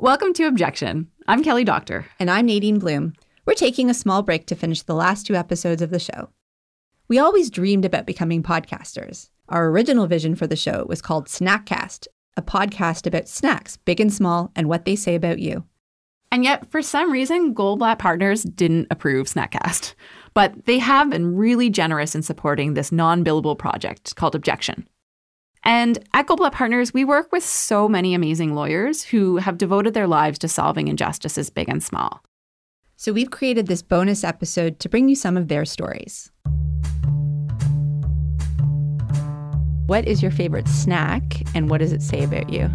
Welcome to Objection. I'm Kelly Doctor. And I'm Nadine Bloom. We're taking a small break to finish the last two episodes of the show. We always dreamed about becoming podcasters. Our original vision for the show was called Snackcast, a podcast about snacks, big and small, and what they say about you. And yet, for some reason, Goldblatt Partners didn't approve Snackcast. But they have been really generous in supporting this non billable project called Objection. And at Goldblatt Partners, we work with so many amazing lawyers who have devoted their lives to solving injustices big and small. So we've created this bonus episode to bring you some of their stories. What is your favorite snack and what does it say about you?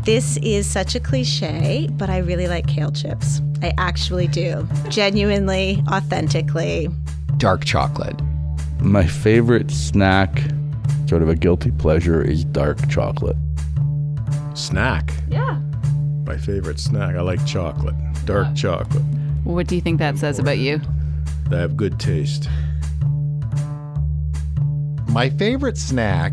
This is such a cliche, but I really like kale chips. I actually do. Genuinely, authentically. Dark chocolate. My favorite snack Sort of a guilty pleasure is dark chocolate. Snack? Yeah. My favorite snack. I like chocolate. Dark chocolate. What do you think that says about you? They have good taste. My favorite snack,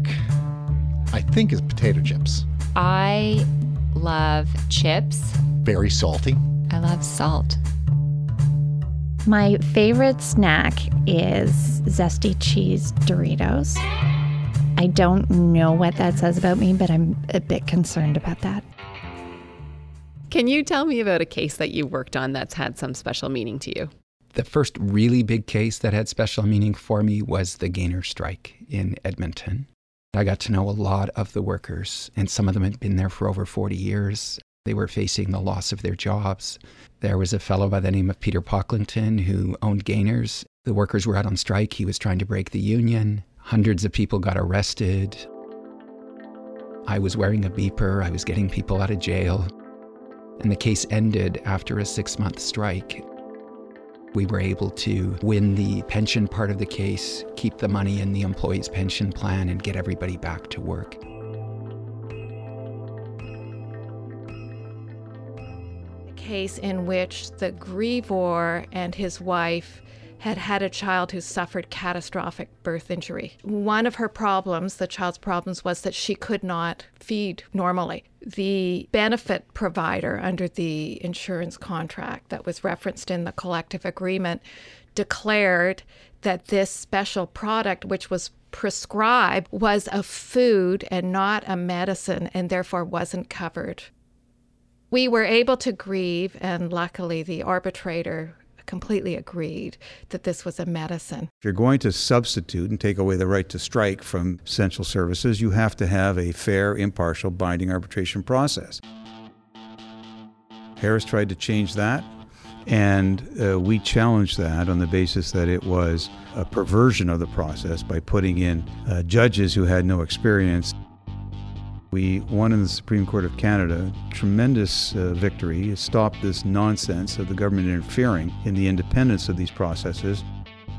I think, is potato chips. I love chips. Very salty. I love salt. My favorite snack is zesty cheese Doritos. I don't know what that says about me, but I'm a bit concerned about that. Can you tell me about a case that you worked on that's had some special meaning to you? The first really big case that had special meaning for me was the Gainer strike in Edmonton. I got to know a lot of the workers, and some of them had been there for over 40 years. They were facing the loss of their jobs. There was a fellow by the name of Peter Pocklington who owned Gainers. The workers were out on strike. He was trying to break the union. Hundreds of people got arrested. I was wearing a beeper, I was getting people out of jail. And the case ended after a six month strike. We were able to win the pension part of the case, keep the money in the employee's pension plan, and get everybody back to work. A case in which the grievor and his wife had had a child who suffered catastrophic birth injury. One of her problems, the child's problems, was that she could not feed normally. The benefit provider under the insurance contract that was referenced in the collective agreement declared that this special product, which was prescribed, was a food and not a medicine and therefore wasn't covered. We were able to grieve, and luckily the arbitrator completely agreed that this was a medicine. If you're going to substitute and take away the right to strike from essential services, you have to have a fair, impartial, binding arbitration process. Harris tried to change that, and uh, we challenged that on the basis that it was a perversion of the process by putting in uh, judges who had no experience. We won in the Supreme Court of Canada. Tremendous uh, victory. Stopped this nonsense of the government interfering in the independence of these processes.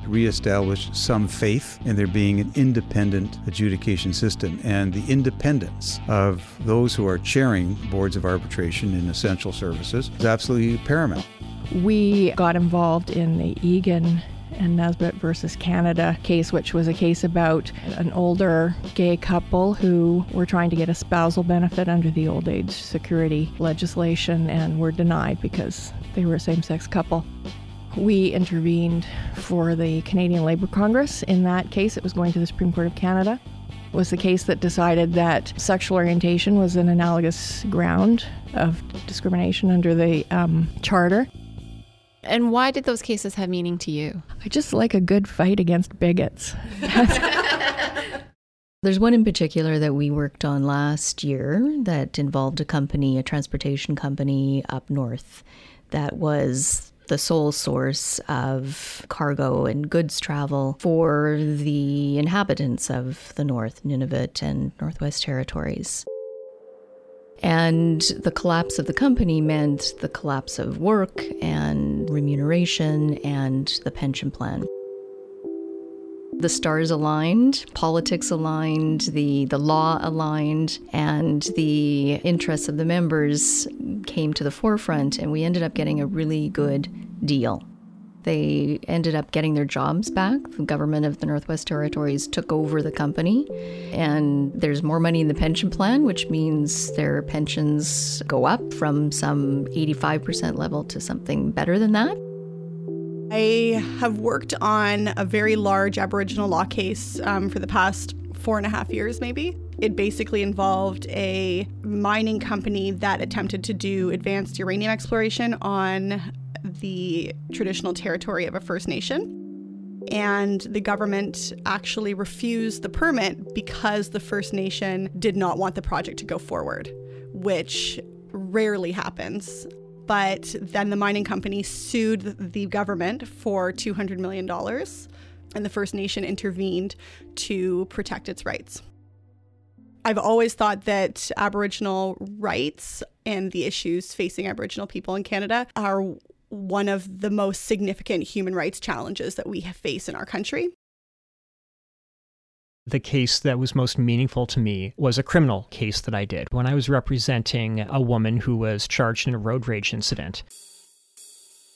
Reestablished some faith in there being an independent adjudication system and the independence of those who are chairing boards of arbitration in essential services is absolutely paramount. We got involved in the Egan and Nesbit versus Canada case, which was a case about an older gay couple who were trying to get a spousal benefit under the old age security legislation and were denied because they were a same sex couple. We intervened for the Canadian Labour Congress. In that case, it was going to the Supreme Court of Canada. It was the case that decided that sexual orientation was an analogous ground of discrimination under the um, Charter. And why did those cases have meaning to you? I just like a good fight against bigots. There's one in particular that we worked on last year that involved a company, a transportation company up north, that was the sole source of cargo and goods travel for the inhabitants of the North, Nunavut, and Northwest Territories. And the collapse of the company meant the collapse of work and remuneration and the pension plan. The stars aligned, politics aligned, the, the law aligned, and the interests of the members came to the forefront, and we ended up getting a really good deal. They ended up getting their jobs back. The government of the Northwest Territories took over the company, and there's more money in the pension plan, which means their pensions go up from some 85% level to something better than that. I have worked on a very large Aboriginal law case um, for the past four and a half years, maybe. It basically involved a mining company that attempted to do advanced uranium exploration on the traditional territory of a First Nation. And the government actually refused the permit because the First Nation did not want the project to go forward, which rarely happens. But then the mining company sued the government for $200 million, and the First Nation intervened to protect its rights. I've always thought that Aboriginal rights and the issues facing Aboriginal people in Canada are one of the most significant human rights challenges that we face in our country. The case that was most meaningful to me was a criminal case that I did when I was representing a woman who was charged in a road rage incident.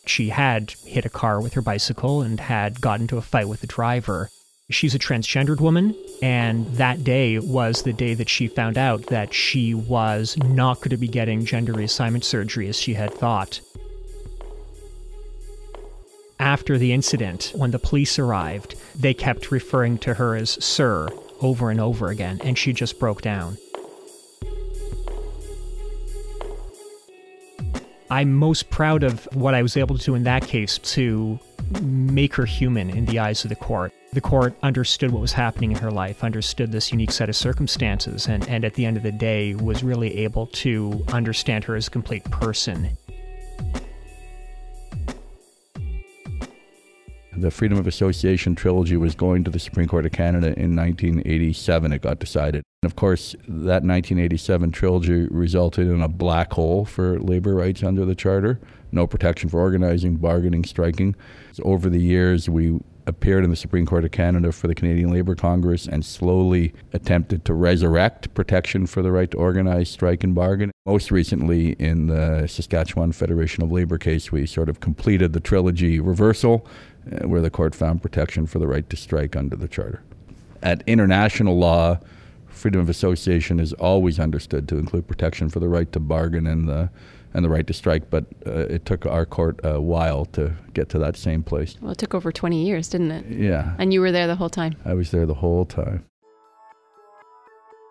She had hit a car with her bicycle and had gotten into a fight with the driver. She's a transgendered woman, and that day was the day that she found out that she was not going to be getting gender reassignment surgery as she had thought. After the incident, when the police arrived, they kept referring to her as Sir over and over again, and she just broke down. I'm most proud of what I was able to do in that case to make her human in the eyes of the court. The court understood what was happening in her life, understood this unique set of circumstances, and, and at the end of the day was really able to understand her as a complete person. The Freedom of Association trilogy was going to the Supreme Court of Canada in 1987. It got decided. And of course, that 1987 trilogy resulted in a black hole for labor rights under the Charter. No protection for organizing, bargaining, striking. So over the years, we appeared in the Supreme Court of Canada for the Canadian Labour Congress and slowly attempted to resurrect protection for the right to organize, strike, and bargain. Most recently, in the Saskatchewan Federation of Labour case, we sort of completed the trilogy reversal uh, where the court found protection for the right to strike under the Charter. At international law, freedom of association is always understood to include protection for the right to bargain and the and the right to strike, but uh, it took our court a while to get to that same place. Well, it took over 20 years, didn't it? Yeah. And you were there the whole time. I was there the whole time.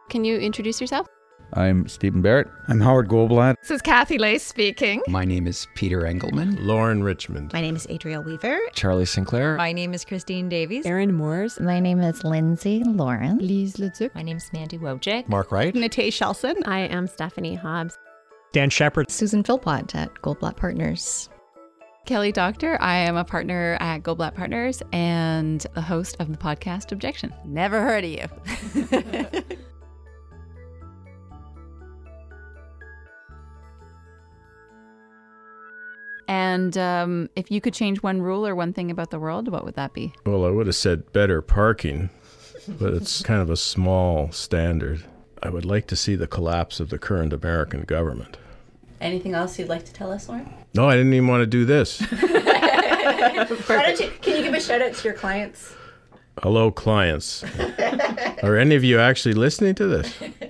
Can you introduce yourself? I'm Stephen Barrett. I'm Howard Goldblatt. This is Kathy Lace speaking. My name is Peter Engelman. Lauren Richmond. My name is Adriel Weaver. Charlie Sinclair. My name is Christine Davies. Erin Moores. My name is Lindsay Lawrence. Lise Leduc. My name is Mandy Wojcik. Mark Wright. Nate Shelson. I am Stephanie Hobbs. Dan Shepard. Susan Philpott at Goldblatt Partners. Kelly Doctor. I am a partner at Goldblatt Partners and the host of the podcast Objection. Never heard of you. And um, if you could change one rule or one thing about the world, what would that be? Well, I would have said better parking, but it's kind of a small standard. I would like to see the collapse of the current American government. Anything else you'd like to tell us, Lauren? No, I didn't even want to do this. You, can you give a shout out to your clients? Hello, clients. Are any of you actually listening to this?